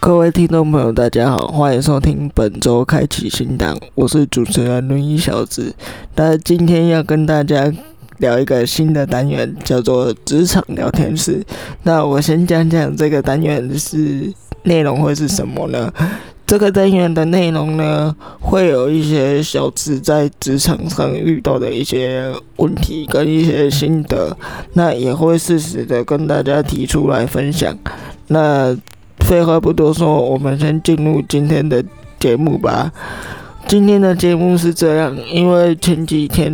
各位听众朋友，大家好，欢迎收听本周开启新档，我是主持人轮椅小子。那今天要跟大家聊一个新的单元，叫做职场聊天室。那我先讲讲这个单元是内容会是什么呢？这个单元的内容呢，会有一些小智在职场上遇到的一些问题跟一些心得，那也会适时的跟大家提出来分享。那废话不多说，我们先进入今天的节目吧。今天的节目是这样，因为前几天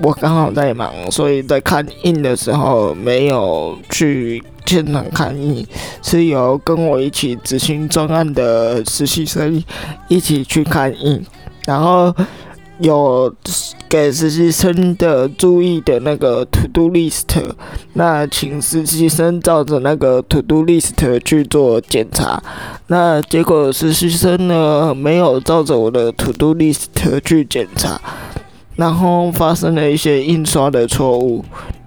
我刚好在忙，所以在看印的时候没有去现场看印，是由跟我一起执行专案的实习生一起去看印，然后。有给实习生的注意的那个 to do list，那请实习生照着那个 to do list 去做检查。那结果实习生呢没有照着我的 to do list 去检查，然后发生了一些印刷的错误。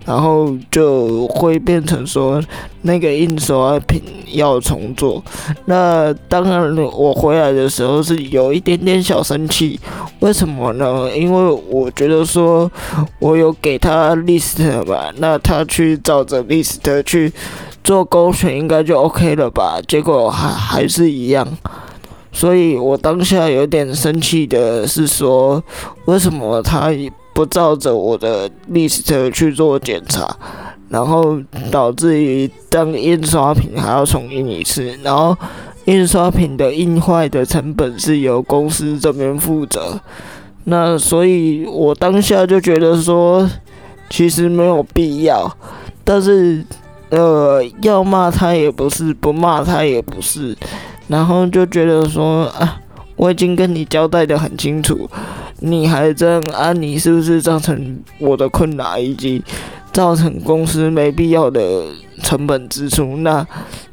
然后就会变成说，那个印刷品要重做。那当然，我回来的时候是有一点点小生气。为什么呢？因为我觉得说，我有给他 list 吧，那他去照着 list 去做勾选，应该就 OK 了吧？结果还还是一样。所以我当下有点生气的是说，为什么他？不照着我的 list 去做检查，然后导致于当印刷品还要重印一次，然后印刷品的印坏的成本是由公司这边负责。那所以我当下就觉得说，其实没有必要，但是呃，要骂他也不是，不骂他也不是，然后就觉得说啊，我已经跟你交代的很清楚。你还这样啊？你是不是造成我的困扰，以及造成公司没必要的成本支出？那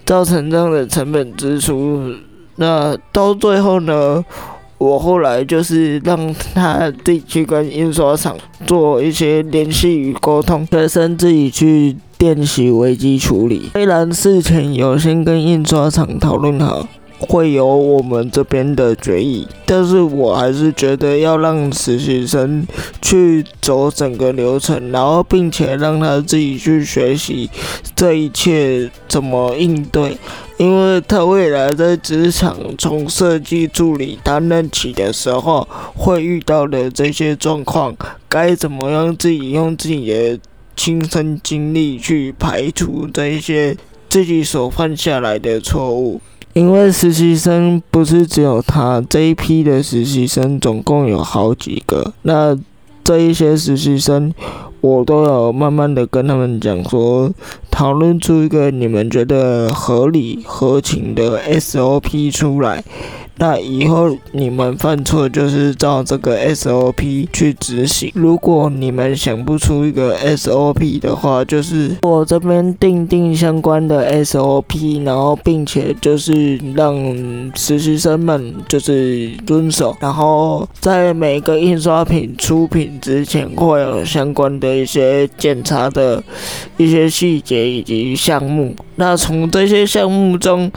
造成这样的成本支出，那到最后呢？我后来就是让他自己去跟印刷厂做一些联系与沟通，学生自己去练习危机处理。虽然事前有先跟印刷厂讨论好。会有我们这边的决议，但是我还是觉得要让实习生去走整个流程，然后并且让他自己去学习这一切怎么应对，因为他未来在职场从设计助理担任起的时候会遇到的这些状况，该怎么样自己用自己的亲身经历去排除这些自己所犯下来的错误。因为实习生不是只有他这一批的实习生，总共有好几个。那这一些实习生，我都有慢慢的跟他们讲说，讨论出一个你们觉得合理合情的 SOP 出来。那以后你们犯错就是照这个 SOP 去执行。如果你们想不出一个 SOP 的话，就是我这边定定相关的 SOP，然后并且就是让实习生们就是遵守。然后在每个印刷品出品之前，会有相关的一些检查的一些细节以及项目。那从这些项目中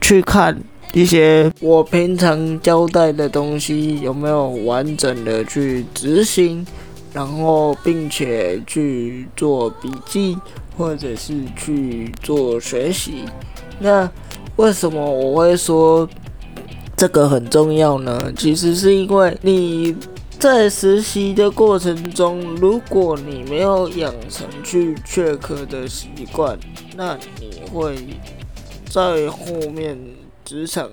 去看。一些我平常交代的东西有没有完整的去执行，然后并且去做笔记或者是去做学习？那为什么我会说这个很重要呢？其实是因为你在实习的过程中，如果你没有养成去缺课的习惯，那你会在后面。职场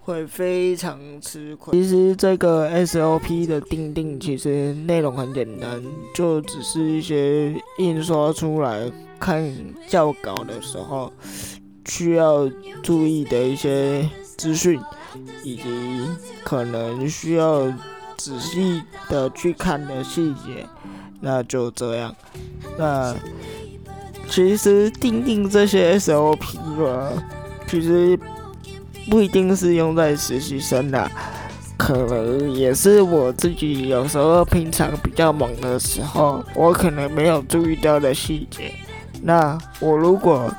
会非常吃亏。其实这个 SOP 的定定，其实内容很简单，就只是一些印刷出来看教稿的时候需要注意的一些资讯，以及可能需要仔细的去看的细节。那就这样。那其实定定这些 SOP 吧，其实。不一定是用在实习生的，可能也是我自己有时候平常比较忙的时候，我可能没有注意到的细节。那我如果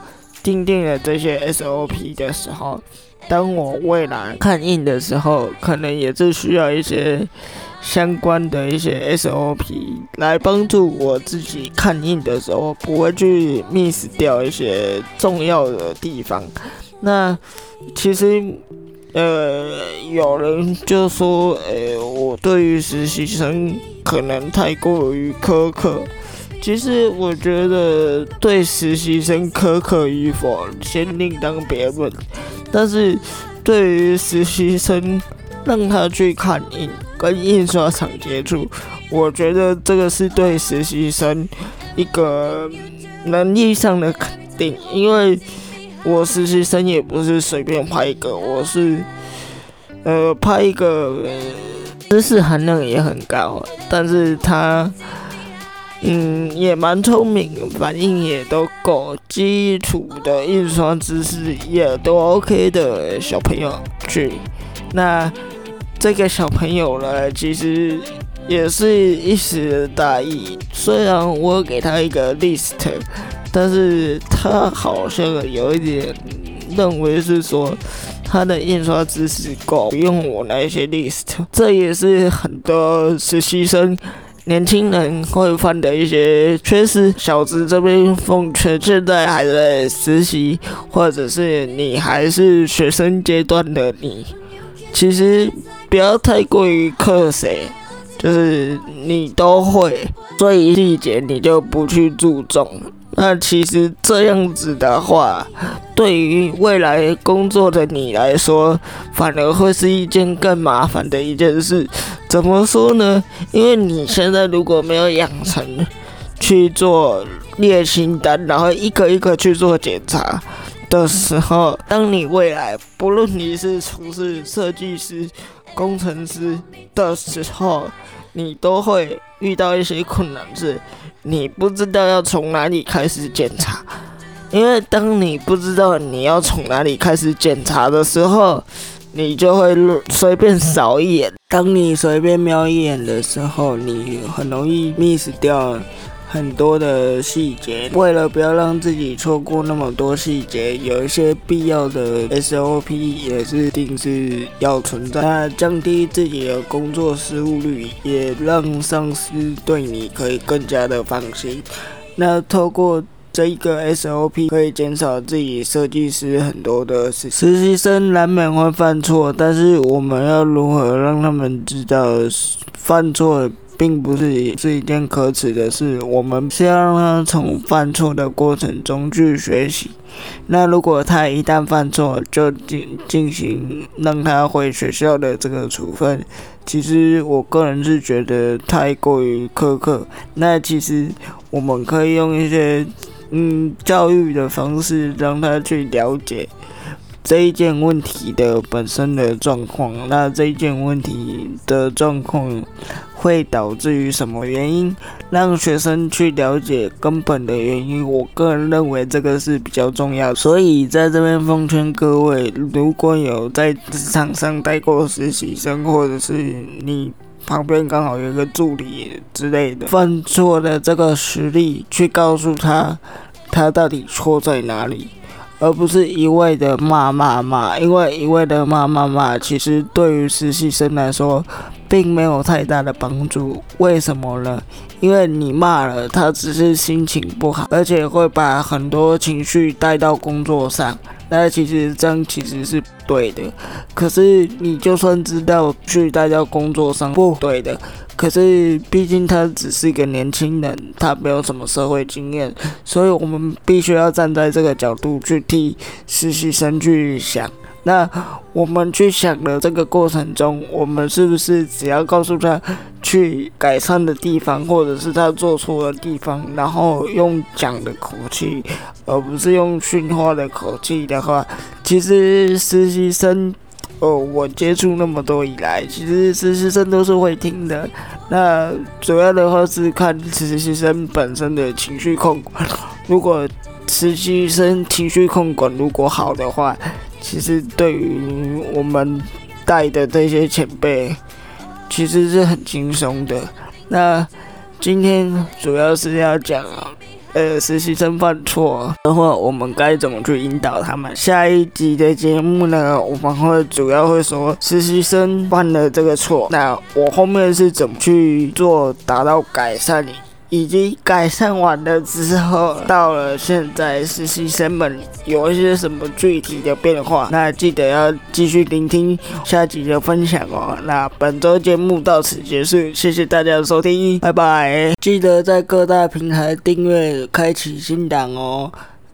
定定了这些 SOP 的时候，当我未来看印的时候，可能也是需要一些相关的一些 SOP 来帮助我自己看印的时候不会去 miss 掉一些重要的地方。那其实，呃，有人就说，呃，我对于实习生可能太过于苛刻。其实我觉得对实习生苛刻与否，先另当别论。但是对于实习生，让他去看印，跟印刷厂接触，我觉得这个是对实习生一个能力上的肯定。因为我实习生也不是随便拍一个，我是呃拍一个知识含量也很高，但是他。嗯，也蛮聪明，反应也都够，基础的印刷知识也都 OK 的小朋友去。那这个小朋友呢，其实也是一时大意。虽然我给他一个 list，但是他好像有一点认为是说他的印刷知识够，用我那些 list。这也是很多实习生。年轻人会犯的一些缺失，小子这边奉劝现在还在实习，或者是你还是学生阶段的你，其实不要太过于苛谁，就是你都会，所以细节你就不去注重。那其实这样子的话，对于未来工作的你来说，反而会是一件更麻烦的一件事。怎么说呢？因为你现在如果没有养成去做列清单，然后一个一个去做检查的时候，当你未来不论你是从事设计师、工程师的时候，你都会遇到一些困难，是你不知道要从哪里开始检查。因为当你不知道你要从哪里开始检查的时候，你就会随便扫一眼。当你随便瞄一眼的时候，你很容易 miss 掉很多的细节。为了不要让自己错过那么多细节，有一些必要的 SOP 也是定是要存在。那降低自己的工作失误率，也让上司对你可以更加的放心。那透过这一个 SOP 可以减少自己设计师很多的实实习生难免会犯错，但是我们要如何让他们知道犯错并不是是一件可耻的事？我们是要让他从犯错的过程中去学习。那如果他一旦犯错，就进进行让他回学校的这个处分，其实我个人是觉得太过于苛刻。那其实我们可以用一些。嗯，教育的方式让他去了解这一件问题的本身的状况。那这一件问题的状况会导致于什么原因？让学生去了解根本的原因。我个人认为这个是比较重要。所以在这边奉劝各位，如果有在职场上待过实习生，或者是你。旁边刚好有一个助理之类的，犯错的这个实力去告诉他，他到底错在哪里，而不是一味的骂骂骂。因为一味的骂骂骂，其实对于实习生来说，并没有太大的帮助。为什么呢？因为你骂了他，只是心情不好，而且会把很多情绪带到工作上。那其实这样其实是对的，可是你就算知道去带到工作上不对的，可是毕竟他只是一个年轻人，他没有什么社会经验，所以我们必须要站在这个角度去替实习生去想。那我们去想的这个过程中，我们是不是只要告诉他去改善的地方，或者是他做错的地方，然后用讲的口气，而不是用训话的口气的话，其实实习生，哦，我接触那么多以来，其实实习生都是会听的。那主要的话是看实习生本身的情绪控管，如果实习生情绪控管如果好的话。其实对于我们带的这些前辈，其实是很轻松的。那今天主要是要讲呃实习生犯错，的话我们该怎么去引导他们？下一集的节目呢，我们会主要会说实习生犯了这个错，那我后面是怎么去做达到改善？以及改善完了之后，到了现在实习生们有一些什么具体的变化？那记得要继续聆听下集的分享哦。那本周节目到此结束，谢谢大家的收听，拜拜！记得在各大平台订阅、开启新档哦。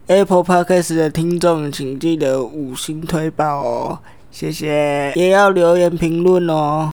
Apple Podcast 的听众请记得五星推爆哦，谢谢，也要留言评论哦。